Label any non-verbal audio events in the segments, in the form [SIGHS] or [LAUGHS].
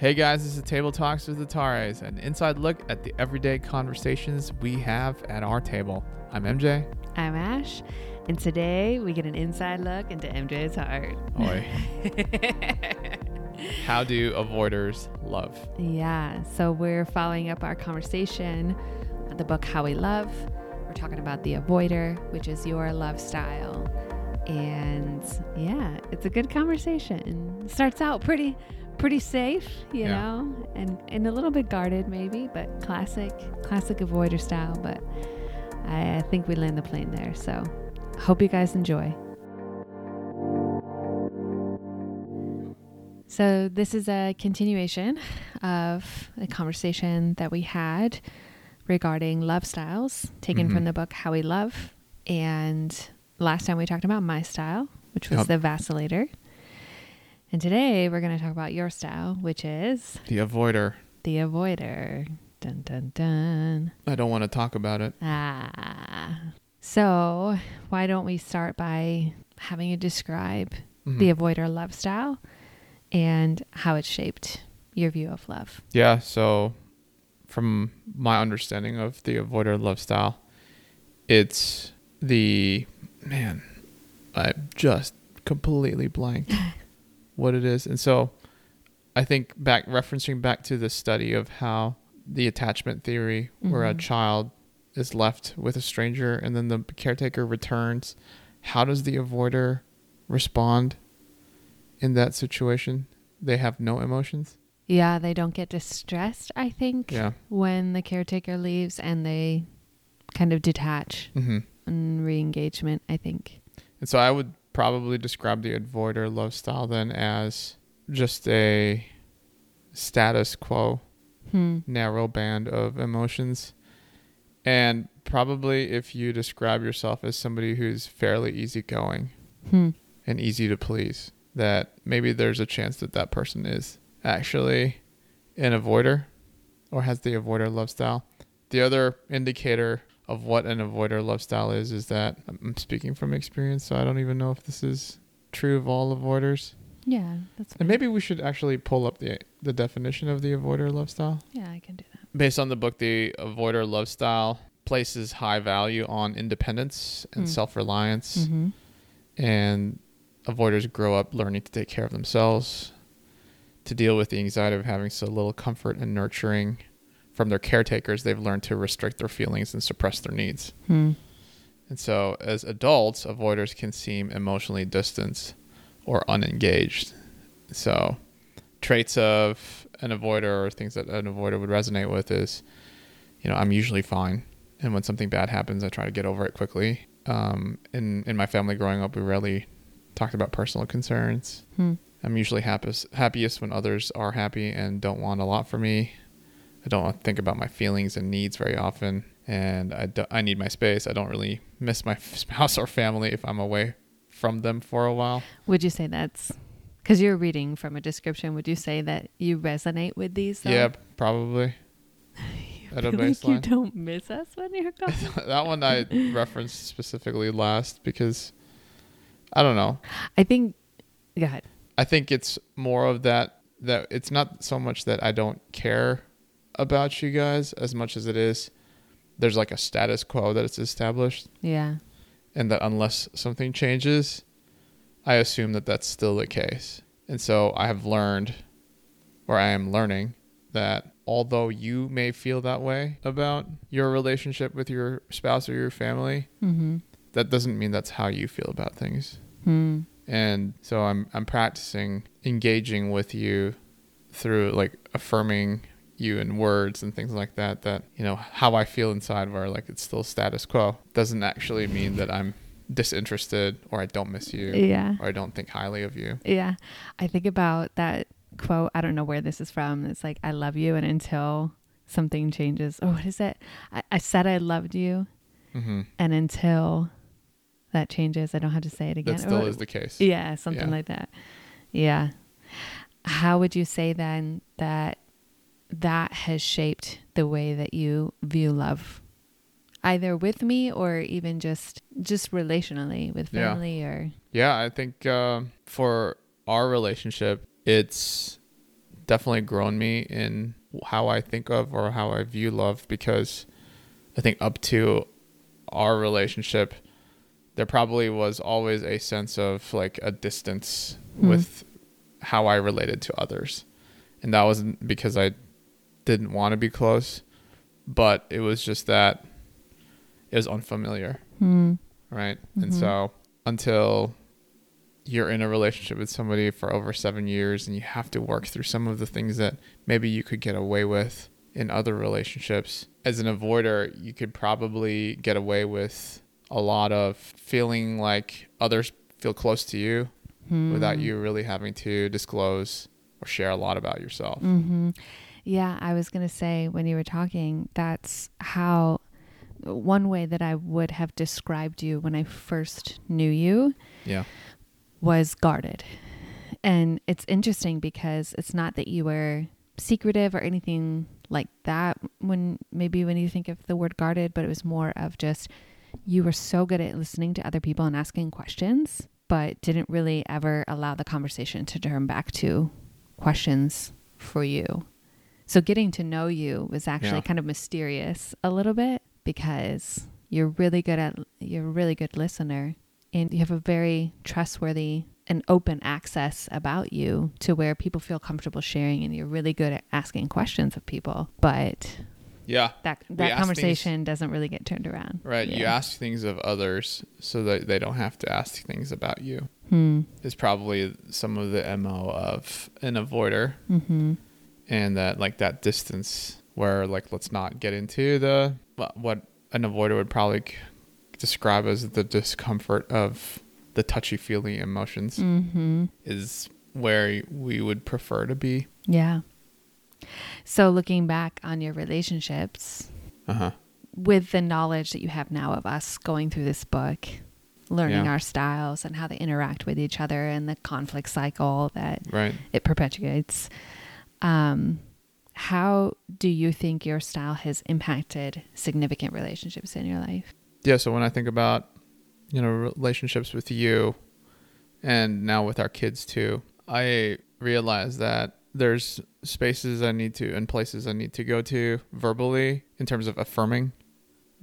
Hey guys, this is Table Talks with the Tares, an inside look at the everyday conversations we have at our table. I'm MJ. I'm Ash, and today we get an inside look into MJ's heart. Oi. [LAUGHS] How do avoiders love? yeah, so we're following up our conversation with the book How We Love. We're talking about the avoider, which is your love style. And yeah, it's a good conversation. Starts out pretty pretty safe, you Yeah. know, and, and a little bit guarded maybe, but classic, classic avoider style. But I, I think we land the plane there. So hope you guys enjoy. So this is a continuation of a conversation that we had regarding love styles taken Mhm. from the book How We Love. And last time we talked about my style, which was Yep. the vacillator. And today we're going to talk about your style, which is The avoider. the avoider. Dun dun dun. I don't want to talk about it. Ah. So, why don't we start by having you describe Mhm. the avoider love style and how it shaped your view of love? Yeah, so from my understanding of the avoider love style, it's the man, I just completely blanked [LAUGHS] what it is. And so I think back referencing back to the study of how the attachment theory where a Mhm. child is left with a stranger and then the caretaker returns, how does the avoider respond in that situation? They have no emotions. Yeah, they don't get distressed, I think, Yeah. when the caretaker leaves and they kind of detach Mhm. and re engagement, I think. And so I would probably describe the avoider love style then as just a status quo, Hmm. narrow band of emotions. And probably if you describe yourself as somebody who's fairly easygoing Hmm. and easy to please, that maybe there's a chance that that person is actually an avoider or has the avoider love style. The other indicator of what an avoider love style is is that I'm speaking from experience, so I don't even know if this is true of all avoiders. Yeah, that's And maybe we should actually pull up the the definition of the avoider love style. Yeah, I can do that. Based on the book, the avoider love style places high value on independence and Mm. self-reliance hmm and avoiders grow up learning to take care of themselves, to deal with the anxiety of having so little comfort and nurturing from their caretakers. They've learned to restrict their feelings and suppress their needs. Hmm. And so, as adults, avoiders can seem emotionally distant or unengaged. So, traits of an avoider or things that an avoider would resonate with is, you know, I'm usually fine. And when something bad happens, I try to get over it quickly. Um, in, in my family growing up, we rarely talked about personal concerns. Hmm. I'm usually happiest, happiest when others are happy and don't want a lot for me. I don't think about my feelings and needs very often, and I, do, I need my space. I don't really miss my [LAUGHS] spouse or family if I'm away from them for a while. Would you say that's because you're reading from a description? Would you say that you resonate with these? Though? Yeah, probably. [LAUGHS] At a feel like you don't miss us when you're gone. [LAUGHS] that one I referenced specifically last because I don't know. I think. Go ahead. I think it's more of that that it's not so much that I don't care about you guys as much as it is there's like a status quo that it's established Yeah. and that unless something changes I assume that that's still the case. And so I have learned or I am learning that although you may feel that way about your relationship with your spouse or your family, Mm-hmm. that doesn't mean that's how you feel about things. Hmm. and so i'm i'm practicing engaging with you through like affirming you in words and things like that that you know how i feel inside of where like it's still status quo doesn't actually mean that i'm disinterested or i don't miss you Yeah. or i don't think highly of you Yeah. I think about that quote. I don't know where this is from. It's like, I love you. And until something changes, or what is it? I, I said I loved you. mm-hmm. And until that changes, I don't have to say it again. that still Or- is the case Yeah, something Yeah. like that. Yeah. How would you say then that that has shaped the way that you view love? Either with me or even just just relationally with Yeah. family or Yeah, I think uh, for our relationship, it's definitely grown me in how I think of or how I view love because I think up to our relationship, there probably was always a sense of like a distance Hmm. with how I related to others. And that wasn't because I didn't want to be close, but it was just that it was unfamiliar, Hmm. right? And Mhm. so until you're in a relationship with somebody for over seven years and you have to work through some of the things that maybe you could get away with in other relationships. As an avoider, you could probably get away with a lot of feeling like others feel close to you Hmm. without you really having to disclose or share a lot about yourself. Mm-hmm. Yeah, I was going to say when you were talking, that's how one way that I would have described you when I first knew you Yeah. was guarded. And it's interesting because it's not that you were secretive or anything like that when maybe when you think of the word guarded, but it was more of just you were so good at listening to other people and asking questions, but didn't really ever allow the conversation to turn back to questions for you. So getting to know you was actually Yeah. kind of mysterious a little bit because you're really good at you're a really good listener and you have a very trustworthy and open access about you to where people feel comfortable sharing and you're really good at asking questions of people but Yeah. that that conversation doesn't really get turned around Right. You ask things of others so that they don't have to ask things about you. hmm. Is probably some of the MO of an avoider hmm and that like that distance where like let's not get into the what an avoider would probably describe as the discomfort of the touchy feely emotions hmm is where we would prefer to be. yeah so looking back on your relationships Uh-huh. with the knowledge that you have now of us going through this book, learning Yeah. our styles and how they interact with each other and the conflict cycle that Right. it perpetuates. Um, how do you think your style has impacted significant relationships in your life? Yeah, so when I think about you know relationships with you and now with our kids too, I realize that there's spaces I need to and places I need to go to verbally in terms of affirming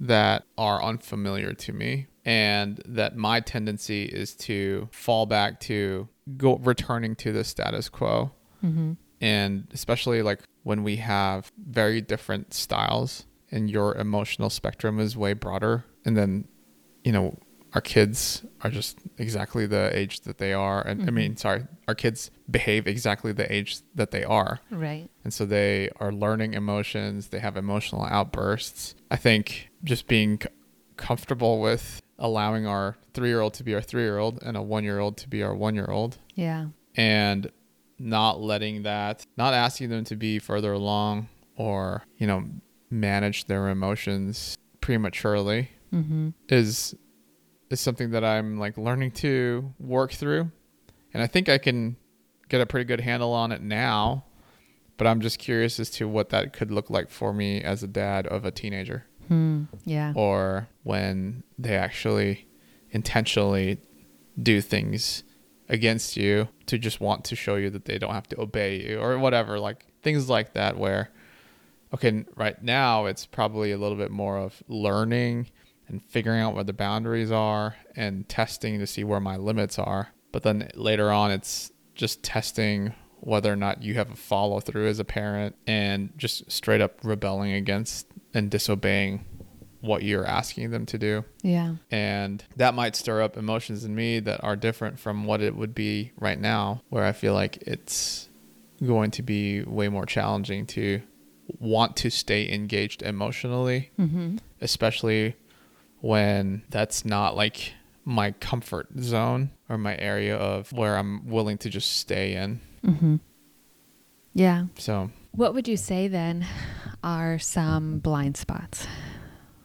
that are unfamiliar to me and that my tendency is to fall back to go returning to the status quo Mm-hmm. And especially like when we have very different styles and your emotional spectrum is way broader and then you know our kids are just exactly the age that they are and i Mhm. mean sorry our kids behave exactly the age that they are Right. and so they are learning emotions they have emotional outbursts i think just being c- comfortable with allowing our 3-year-old to be our 3-year-old and a 1-year-old to be our 1-year-old Yeah. and not letting that not asking them to be further along or you know manage their emotions prematurely Mm-hmm. is is something that I'm like learning to work through and I think I can get a pretty good handle on it now but I'm just curious as to what that could look like for me as a dad of a teenager Hmm. Yeah. or when they actually intentionally do things against you to just want to show you that they don't have to obey you or whatever like things like that where okay right now it's probably a little bit more of learning and figuring out what the boundaries are and testing to see where my limits are. But then later on it's just testing whether or not you have a follow through as a parent and just straight up rebelling against and disobeying what you're asking them to do Yeah. and that might stir up emotions in me that are different from what it would be right now where i feel like it's going to be way more challenging to want to stay engaged emotionally Mm-hmm. especially when that's not like my comfort zone or my area of where i'm willing to just stay in Mm-hmm. Yeah. so What would you say then are some blind spots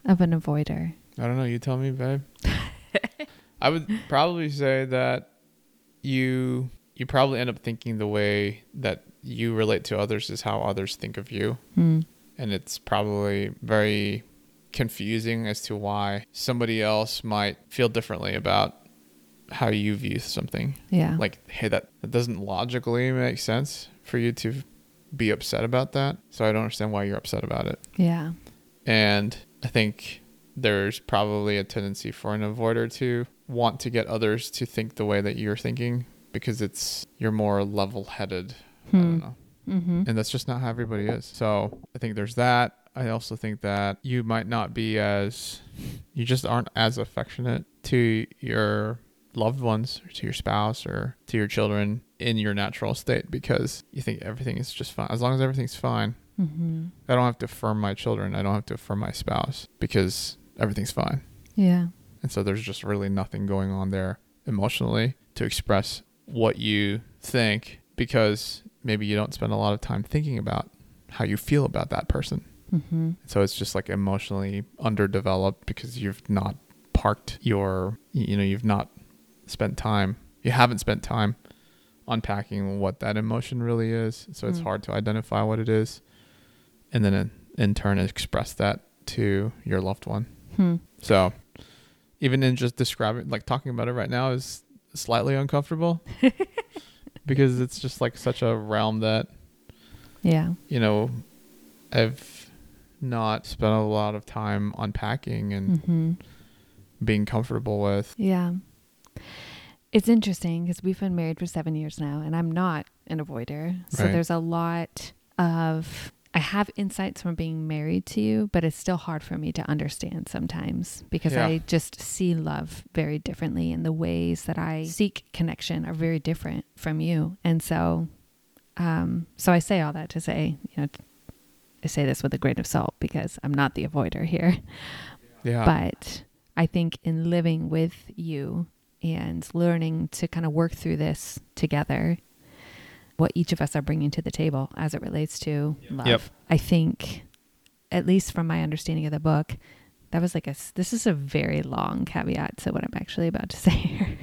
of an avoider? I don't know. You tell me, babe. I would probably say that you you probably end up thinking the way that you relate to others is how others think of you, Hmm. and it's probably very confusing as to why somebody else might feel differently about how you view something. Yeah. Like, hey, that, that doesn't logically make sense for you to be upset about that. So I don't understand why you're upset about it. Yeah. And I think there's probably a tendency for an avoider to want to get others to think the way that you're thinking because it's you're more level-headed. I don't Hmm. know. Mm-hmm. And that's just not how everybody is. So I think there's that. I also think that you might not be as you just aren't as affectionate to your loved ones or to your spouse or to your children in your natural state because you think everything is just fine. As long as everything's fine, Mm-hmm. I don't have to affirm my children. I don't have to affirm my spouse because everything's fine. Yeah. And so there's just really nothing going on there emotionally to express what you think because maybe you don't spend a lot of time thinking about how you feel about that person. Mm-hmm. So it's just like emotionally underdeveloped because you've not parked your, you know, you've not spent time, you haven't spent time unpacking what that emotion really is. So it's Mm. hard to identify what it is and then in, turn express that to your loved one. Hmm. So even in just describing, like talking about it right now is slightly uncomfortable [LAUGHS] because it's just like such a realm that, Yeah. you know, I've not spent a lot of time unpacking and Mm-hmm. being comfortable with. Yeah. It's interesting because we've been married for seven years now, and I'm not an avoider. So Right. there's a lot of, I have insights from being married to you, but it's still hard for me to understand sometimes because Yeah. I just see love very differently, and the ways that I seek connection are very different from you. And so, um, so I say all that to say, you know, I say this with a grain of salt because I'm not the avoider here. [LAUGHS] Yeah. But I think in living with you and learning to kind of work through this together, what each of us are bringing to the table as it relates to love, Yep. I think, at least from my understanding of the book, that was like a, this is a very long caveat to what I'm actually about to [LAUGHS] say here.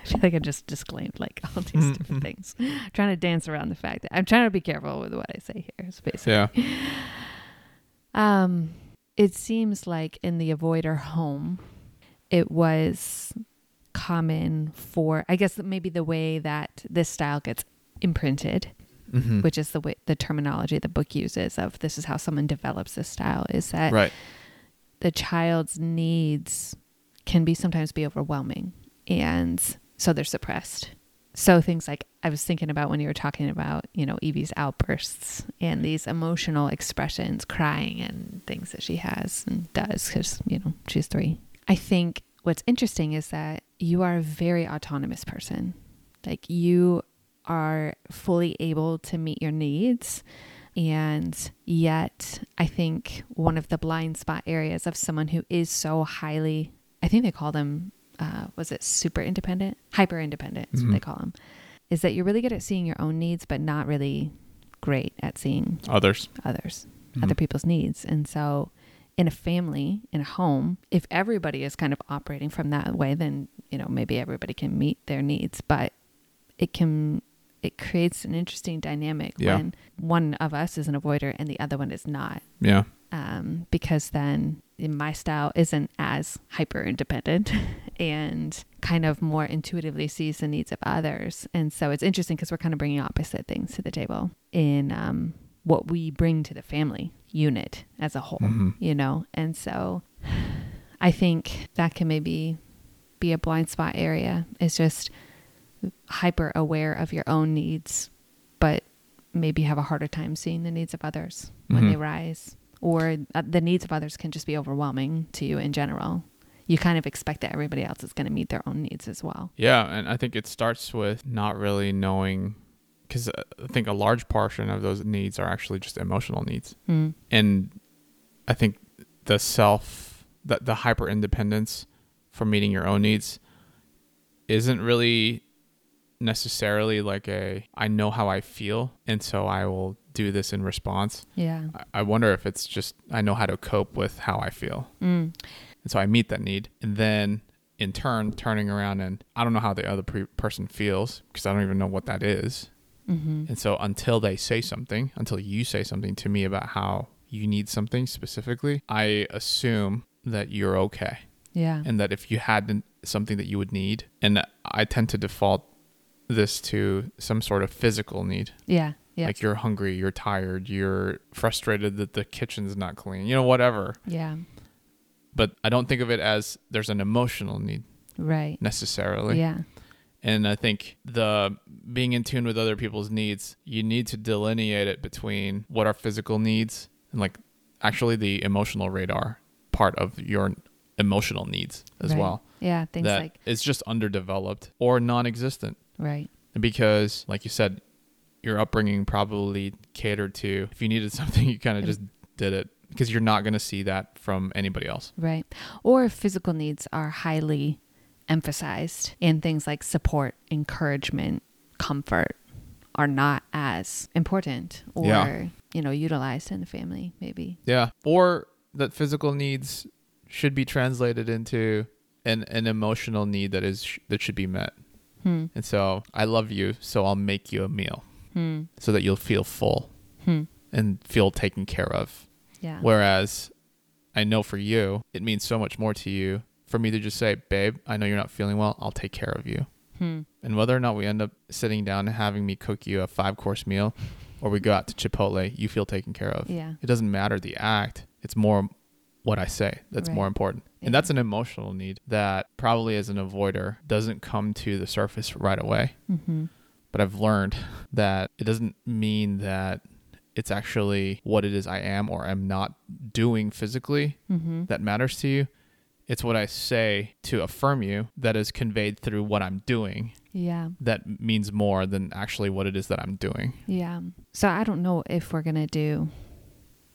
I feel like I just disclaimed like all these different things. I'm [LAUGHS] trying to dance around the fact that I'm trying to be careful with what I say here. Is basically yeah. [LAUGHS] um, it seems like in the avoider home, it was common for, I guess, maybe the way that this style gets imprinted, Mm-hmm. which is the way the terminology the book uses of this is how someone develops this style, is that right. the child's needs can be sometimes be overwhelming, and so they're suppressed. So things like I was thinking about when you were talking about, you know, Evie's outbursts and these emotional expressions, crying and things that she has and does because, you know, she's three. I think what's interesting is that you are a very autonomous person. Like you are fully able to meet your needs. And yet, I think one of the blind spot areas of someone who is so highly, I think they call them, uh, was it super independent? Hyper independent is Mhm. what they call them, is that you're really good at seeing your own needs, but not really great at seeing Others. others, Mhm. other people's needs. And so, in a family, in a home, if everybody is kind of operating from that way, then, you know, maybe everybody can meet their needs, but it can, it creates an interesting dynamic Yeah. when one of us is an avoider and the other one is not. Yeah. Um, because then my style isn't as hyper independent [LAUGHS] and kind of more intuitively sees the needs of others. And so it's interesting because we're kind of bringing opposite things to the table in um, what we bring to the family unit as a whole, Mhm. you know? And so [SIGHS] I think that can maybe be a blind spot area. It's just hyper aware of your own needs, but maybe have a harder time seeing the needs of others when Mhm. they rise. Or uh, the needs of others can just be overwhelming to you in general. You kind of expect that everybody else is going to meet their own needs as well. Yeah, and I think it starts with not really knowing, because I think a large portion of those needs are actually just emotional needs, Mm. and I think the self, the the hyper independence for meeting your own needs, isn't really necessarily like a I know how I feel, and so I will do this in response. Yeah. I- I wonder if it's just I know how to cope with how I feel. Mm. And so I meet that need. And then in turn, turning around and I don't know how the other pre- person feels because I don't even know what that is. hmm And so until they say something, until you say something to me about how you need something specifically, I assume that you're okay. Yeah. And that if you had something that you would need, and I tend to default this to some sort of physical need. Yeah. Yeah. Like you're hungry, you're tired, you're frustrated that the kitchen's not clean, you know, whatever. Yeah. But I don't think of it as there's an emotional need Right. necessarily. Yeah. And I think the being in tune with other people's needs, you need to delineate it between what are physical needs and like actually the emotional radar part of your emotional needs as Right. well. Yeah. Things that like it's just underdeveloped or non-existent right. because like you said your upbringing probably catered to if you needed [LAUGHS] something you kind of just did it because you're not going to see that from anybody else Right. Or physical needs are highly emphasized in things like support, encouragement, comfort are not as important or, Yeah. you know, utilized in the family, maybe. yeah or that physical needs should be translated into an, an emotional need that is that should be met Hmm. and so i love you so i'll make you a meal Hmm. so that you'll feel full Hmm. and feel taken care of Yeah. Whereas I know for you, it means so much more to you for me to just say, babe, I know you're not feeling well. I'll take care of you. Hmm. And whether or not we end up sitting down and having me cook you a five course meal or we go out to Chipotle, you feel taken care of. Yeah. It doesn't matter the act, it's more what I say that's Right. more important. Yeah. And that's an emotional need that probably as an avoider doesn't come to the surface right away. Mm-hmm. But I've learned [LAUGHS] that it doesn't mean that it's actually what it is I am or am not doing physically Mm-hmm. that matters to you. It's what I say to affirm you that is conveyed through what I'm doing Yeah. that means more than actually what it is that I'm doing. Yeah. So I don't know if we're going to do,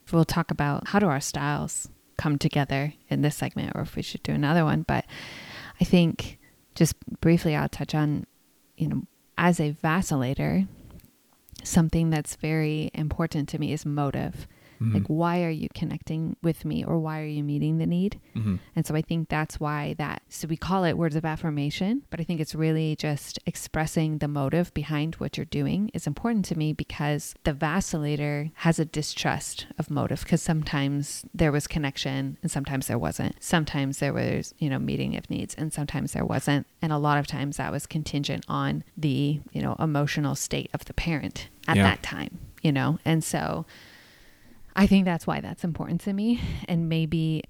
if we'll talk about how do our styles come together in this segment or if we should do another one. But I think just briefly, I'll touch on, you know, as a vacillator, something that's very important to me is motive. Mm-hmm. Like, why are you connecting with me or why are you meeting the need? Mhm. And so I think that's why that, so we call it words of affirmation, but I think it's really just expressing the motive behind what you're doing is important to me because the vacillator has a distrust of motive because sometimes there was connection and sometimes there wasn't. Sometimes there was, you know, meeting of needs and sometimes there wasn't. And a lot of times that was contingent on the, you know, emotional state of the parent at Yeah. that time, you know? And so, I think that's why that's important to me. And maybe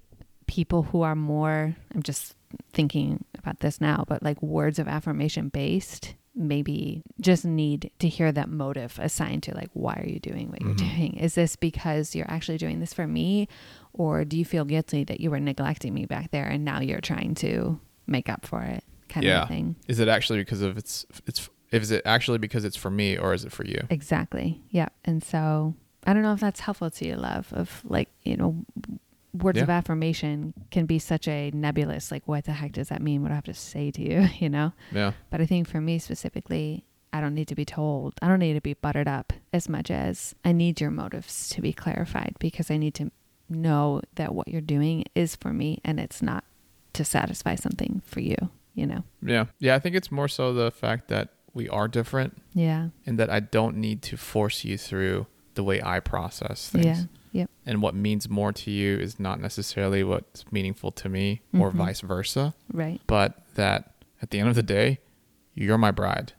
people who are more, I'm just thinking about this now, but like words of affirmation based, maybe just need to hear that motive assigned to like, why are you doing what you're Mhm. doing? Is this because you're actually doing this for me? Or do you feel guilty that you were neglecting me back there and now you're trying to make up for it? Kind Yeah. of thing. Is it actually because of it's it's is it actually because it's for me or is it for you? Exactly. Yeah. And so I don't know if that's helpful to you, love, of like, you know, words of affirmation can be such a nebulous, like, what the heck does that mean? What do I have to say to you, [LAUGHS] you know? Yeah. But I think for me specifically, I don't need to be told, I don't need to be buttered up as much as I need your motives to be clarified because I need to know that what you're doing is for me and it's not to satisfy something for you, you know? Yeah. Yeah, I think it's more so the fact that we are different Yeah. and that I don't need to force you through the way I process things. Yeah. Yep. And what means more to you is not necessarily what's meaningful to me or Mhm. vice versa, Right. but that at the end of the day, you're my bride.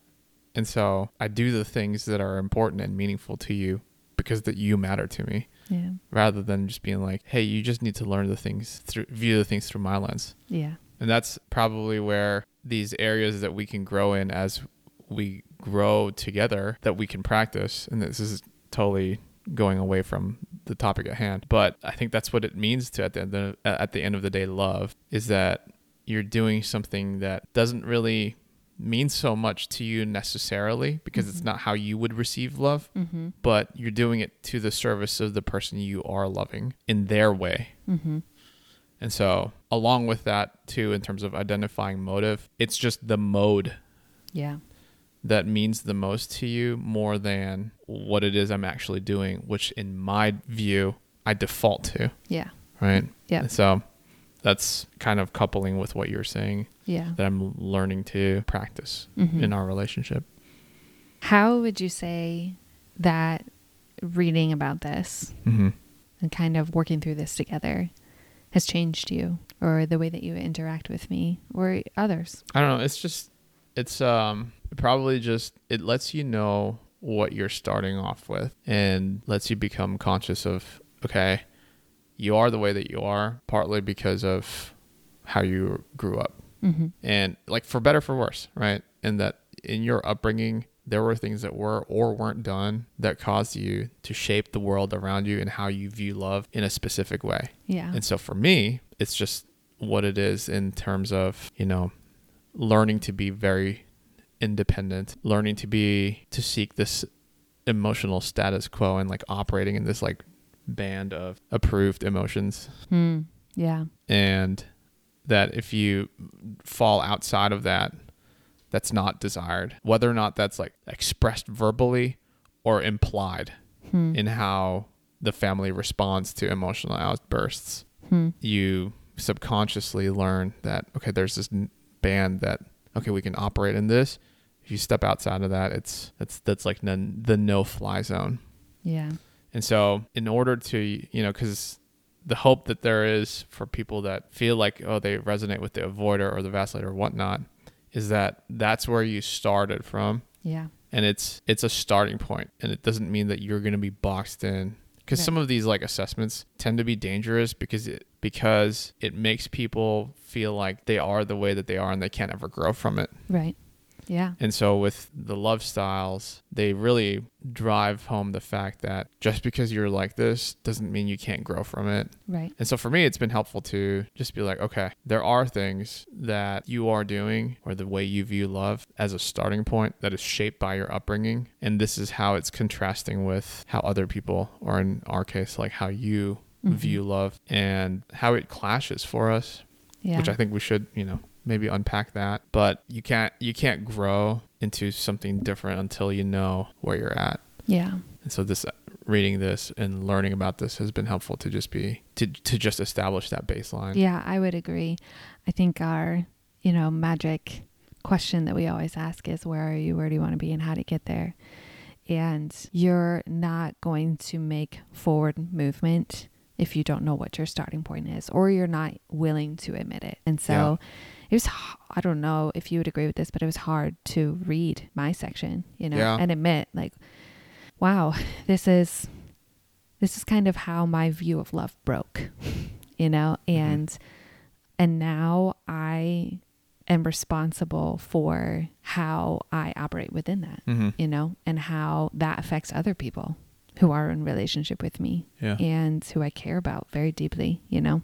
And so I do the things that are important and meaningful to you because that you matter to me Yeah. rather than just being like, "Hey, you just need to learn the things through view the things through my lens." Yeah. And that's probably where these areas that we can grow in as we grow together that we can practice. And this is totally going away from the topic at hand, but I think that's what it means to at the end of, at the end of the day love is that you're doing something that doesn't really mean so much to you necessarily because it's Mhm. not how you would receive love, Mm-hmm. but you're doing it to the service of the person you are loving in their way. Mm-hmm. And so, along with that, too, in terms of identifying motive, it's just the mode Yeah. That means the most to you more than what it is I'm actually doing, which in my view, I default to, Yeah. right? Yeah. So, that's kind of coupling with what you're saying Yeah. that I'm learning to practice Mhm. in our relationship. How would you say that reading about this Mm-hmm. and kind of working through this together has changed you or the way that you interact with me or others? I don't know. It's just, it's um probably just, it lets you know what you're starting off with and lets you become conscious of okay, you are the way that you are partly because of how you grew up. Mm-hmm. And like for better for worse, right? And that in your upbringing there were things that were or weren't done that caused you to shape the world around you and how you view love in a specific way. Yeah. And so for me, it's just what it is in terms of, you know, learning to be very independent, learning to be to seek this emotional status quo and like operating in this like band of approved emotions Hmm. Yeah. and that if you fall outside of that that's not desired whether or not that's like expressed verbally or implied Hmm. in how the family responds to emotional outbursts Hmm. you subconsciously learn that okay there's this band that okay we can operate in this if you step outside of that it's that's that's like none, the no fly zone Yeah. and so in order to you know because the hope that there is for people that feel like oh they resonate with the avoider or the vacillator or whatnot is that that's where you started from Yeah. and it's it's a starting point and it doesn't mean that you're going to be boxed in because Right. some of these like assessments tend to be dangerous because it because it makes people feel like they are the way that they are and they can't ever grow from it Right. Yeah. and so with the love styles they really drive home the fact that just because you're like this doesn't mean you can't grow from it Right. and so for me, it's been helpful to just be like, okay, there are things that you are doing or the way you view love as a starting point that is shaped by your upbringing. And this is how it's contrasting with how other people, or in our case, like how you Mhm. view love and how it clashes for us, Yeah. which I think we should, you know, maybe unpack that. But you can't, you can't grow into something different until you know where you're at. yeah. And so this reading this and learning about this has been helpful to just be to to just establish that baseline. Yeah, I would agree. I think our, you know, magic question that we always ask is where are you, where do you want to be, and how to get there. And you're not going to make forward movement if you don't know what your starting point is, or you're not willing to admit it. And so it was, I don't know if you would agree with this, but it was hard to read my section, you know, Yeah. and admit, like, wow, [LAUGHS] this is. This is kind of how my view of love broke, [LAUGHS] you know, and and now I am responsible for how I operate within that, Mm-hmm. you know, and how that affects other people who are in relationship with me Yeah. and who I care about very deeply, you know.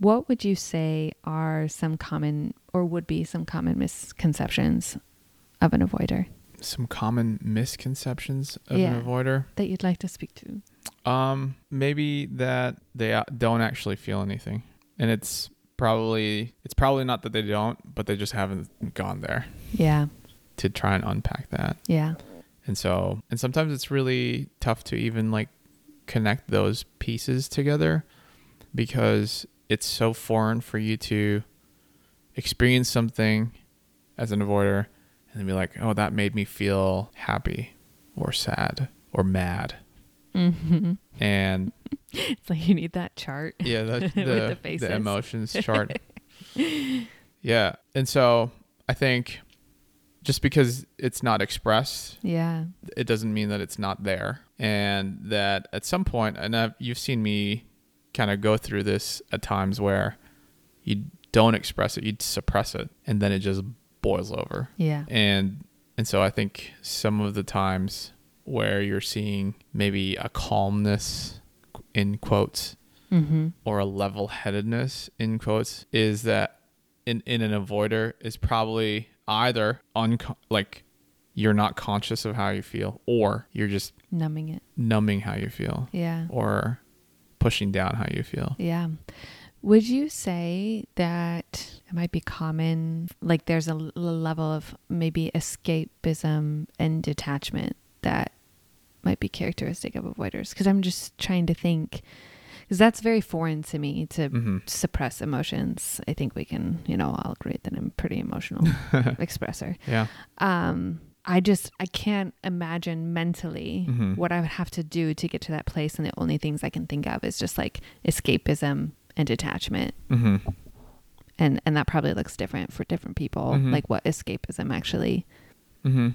What would you say are some common or would be some common misconceptions of an avoider Some common misconceptions of Yeah. an avoider. that you'd like to speak to? Um, maybe that they uh, don't actually feel anything, and it's probably it's probably not that they don't, but they just haven't gone there Yeah. to try and unpack that. Yeah. And so, and sometimes it's really tough to even like connect those pieces together because it's so foreign for you to experience something as an avoider and then be like, oh, that made me feel happy or sad or mad. hmm And [LAUGHS] It's like you need that chart. yeah, [LAUGHS] the, With the, the the, emotions chart. [LAUGHS] yeah. And so I think just because it's not expressed Yeah. it doesn't mean that it's not there and that at some point and I've, you've seen me kind of go through this at times where you don't express it you suppress it and then it just boils over Yeah. and and so i think some of the times where you're seeing maybe a calmness in quotes Mm-hmm. or a level-headedness in quotes is that in in an avoider is probably either unco- like you're not conscious of how you feel or you're just Numbing it. numbing how you feel Yeah. or pushing down how you feel Yeah. Would you say that it might be common, like there's a l- level of maybe escapism and detachment that might be characteristic of avoiders? Because I'm just trying to think, because that's very foreign to me to hmm suppress emotions. I think we can, you know, all agree that I'm pretty emotional [LAUGHS] expresser. yeah Um, I just I can't imagine mentally Mhm. what I would have to do to get to that place, and the only things I can think of is just like escapism and detachment, hmm and and that probably looks different for different people. Mhm. Like what escapism actually, hmm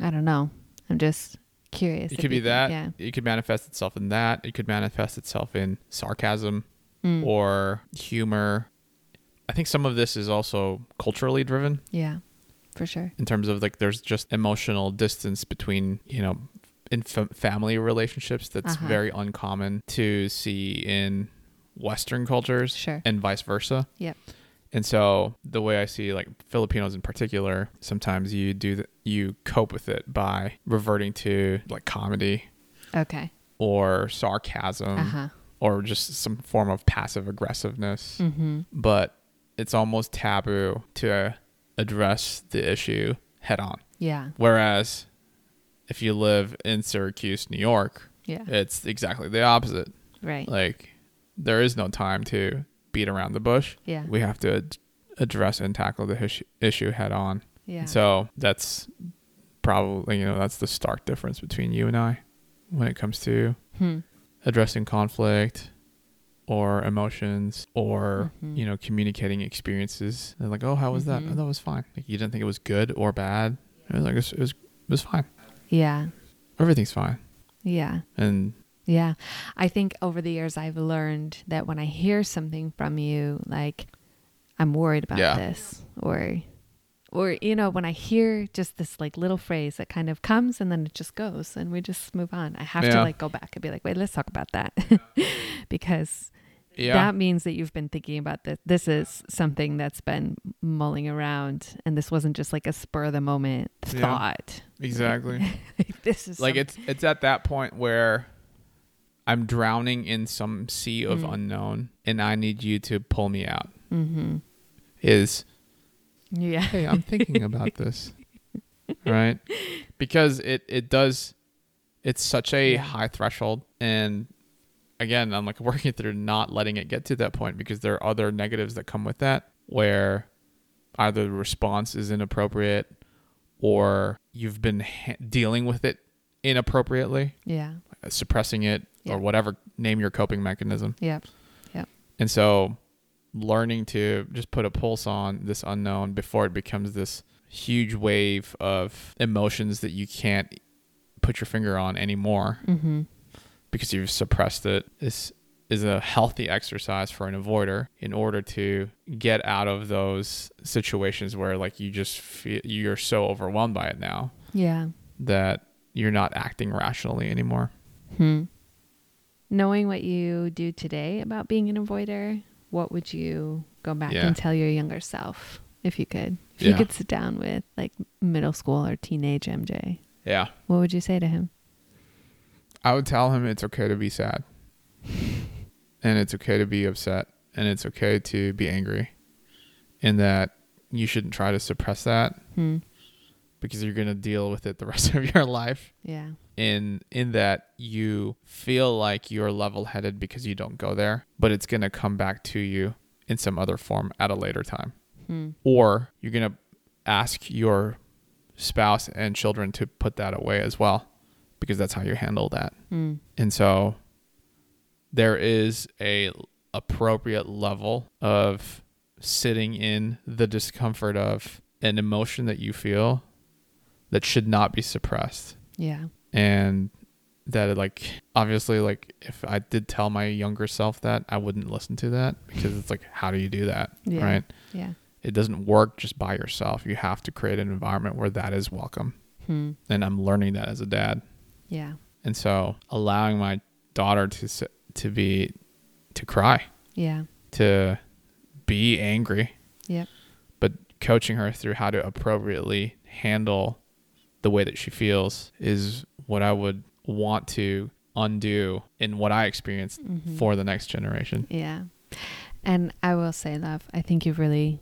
I don't know. I'm just curious. It could be you think- that. Yeah. It could manifest itself in that. It could manifest itself in sarcasm Mm. or humor. I think some of this is also culturally driven yeah. For sure. in terms of like there's just emotional distance between, you know, in fa- family relationships that's Uh-huh. very uncommon to see in Western cultures Sure. and vice versa. Yep. And so the way I see like Filipinos in particular, sometimes you do th- you cope with it by reverting to like comedy Okay. or sarcasm Uh huh. or just some form of passive aggressiveness. Mm-hmm. But it's almost taboo to address the issue head on. Yeah. Whereas if you live in Syracuse, New York, Yeah. it's exactly the opposite. right. Like there is no time to beat around the bush. yeah. We have to ad- address and tackle the issue, issue head on. yeah. So that's probably, you know, that's the stark difference between you and I when it comes to hmm. addressing conflict or emotions or, Mhm. you know, communicating experiences. They're like, oh, how was that? Mhm. Oh, that was fine. Like you didn't think it was good or bad. It was like, it was, it was, it was fine. Yeah. Everything's fine. Yeah. And Yeah. I think over the years I've learned that when I hear something from you, like I'm worried about Yeah. this or or you know, when I hear just this like little phrase that kind of comes and then it just goes and we just move on. I have to like go back and be like, wait, let's talk about that. [LAUGHS] because yeah, that means that you've been thinking about this. This is something that's been mulling around and this wasn't just like a spur of the moment Yeah. thought. exactly. [LAUGHS] this is like some- it's it's at that point where I'm drowning in some sea of Mm. unknown and I need you to pull me out. Mm-hmm. Is Yeah. hey, I'm thinking about [LAUGHS] this. Right? Because it it does it's such a Yeah. high threshold and again, I'm like [LAUGHS] working through not letting it get to that point because there are other negatives that come with that where either the response is inappropriate or you've been ha- dealing with it inappropriately Yeah. suppressing it Yeah. or whatever name your coping mechanism. Yep. And so learning to just put a pulse on this unknown before it becomes this huge wave of emotions that you can't put your finger on anymore Mhm. Because you've suppressed it is is a healthy exercise for an avoider in order to get out of those situations where like you just feel you're so overwhelmed by it now Yeah. that you're not acting rationally anymore. Hmm. Knowing what you do today about being an avoider, what would you go back Yeah. and tell your younger self if you could? If you could sit down with like middle school or teenage MJ, Yeah. what would you say to him? I would tell him it's okay to be sad. And it's okay to be upset. And it's okay to be angry. And that you shouldn't try to suppress that Hmm. because you're going to deal with it the [LAUGHS] rest of your life. Yeah. In in that you feel like you're level-headed because you don't go there, but it's going to come back to you in some other form at a later time. Hmm. Or you're going to ask your spouse and children to put that away as well because that's how you handle that. Hmm. And so there is a appropriate level of sitting in the discomfort of an emotion that you feel that should not be suppressed. Yeah. And that like obviously like if I did tell my younger self that, I wouldn't listen to that because it's like how do you do that? Yeah. Right? Yeah. It doesn't work just by yourself. You have to create an environment where that is welcome. Hmm. And I'm learning that as a dad. Yeah. and so allowing my daughter to to be to cry Yeah. to be angry Yep. but coaching her through how to appropriately handle the way that she feels is what i would want to undo in what i experienced Mhm. for the next generation Yeah. And I will say, love, I think you've really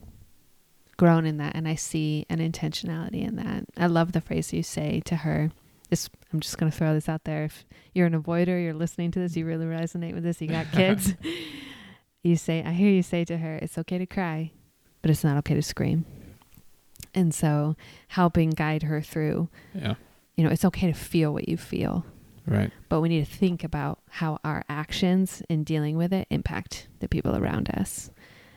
grown in that. And I see an intentionality in that. I love the phrase you say to her. This, I'm just going to throw this out there. If you're an avoider, you're listening to this, you really resonate with this, you got [LAUGHS] kids. you say, I hear you say to her, it's okay to cry, but it's not okay to scream. And so helping guide her through, yeah you know, it's okay to feel what you feel right but we need to think about how our actions in dealing with it impact the people around us.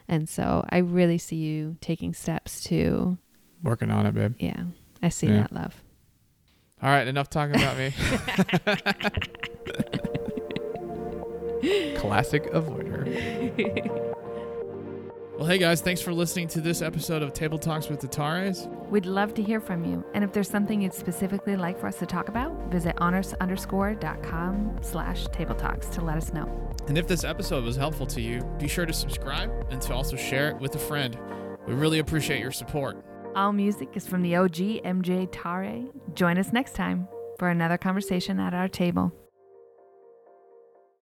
And so I really see you taking steps to, working on it babe yeah, I see Yeah. that love. All right, enough talking about me. [LAUGHS] Classic avoider. Well, hey guys, thanks for listening to this episode of Table Talks with the Tares. We'd love to hear from you. And if there's something you'd specifically like for us to talk about, visit honors underscore.com slash table talks to let us know. And if this episode was helpful to you, be sure to subscribe and to also share it with a friend. We really appreciate your support. All music is from the OG MJ Tare. Join us next time for another conversation at our table.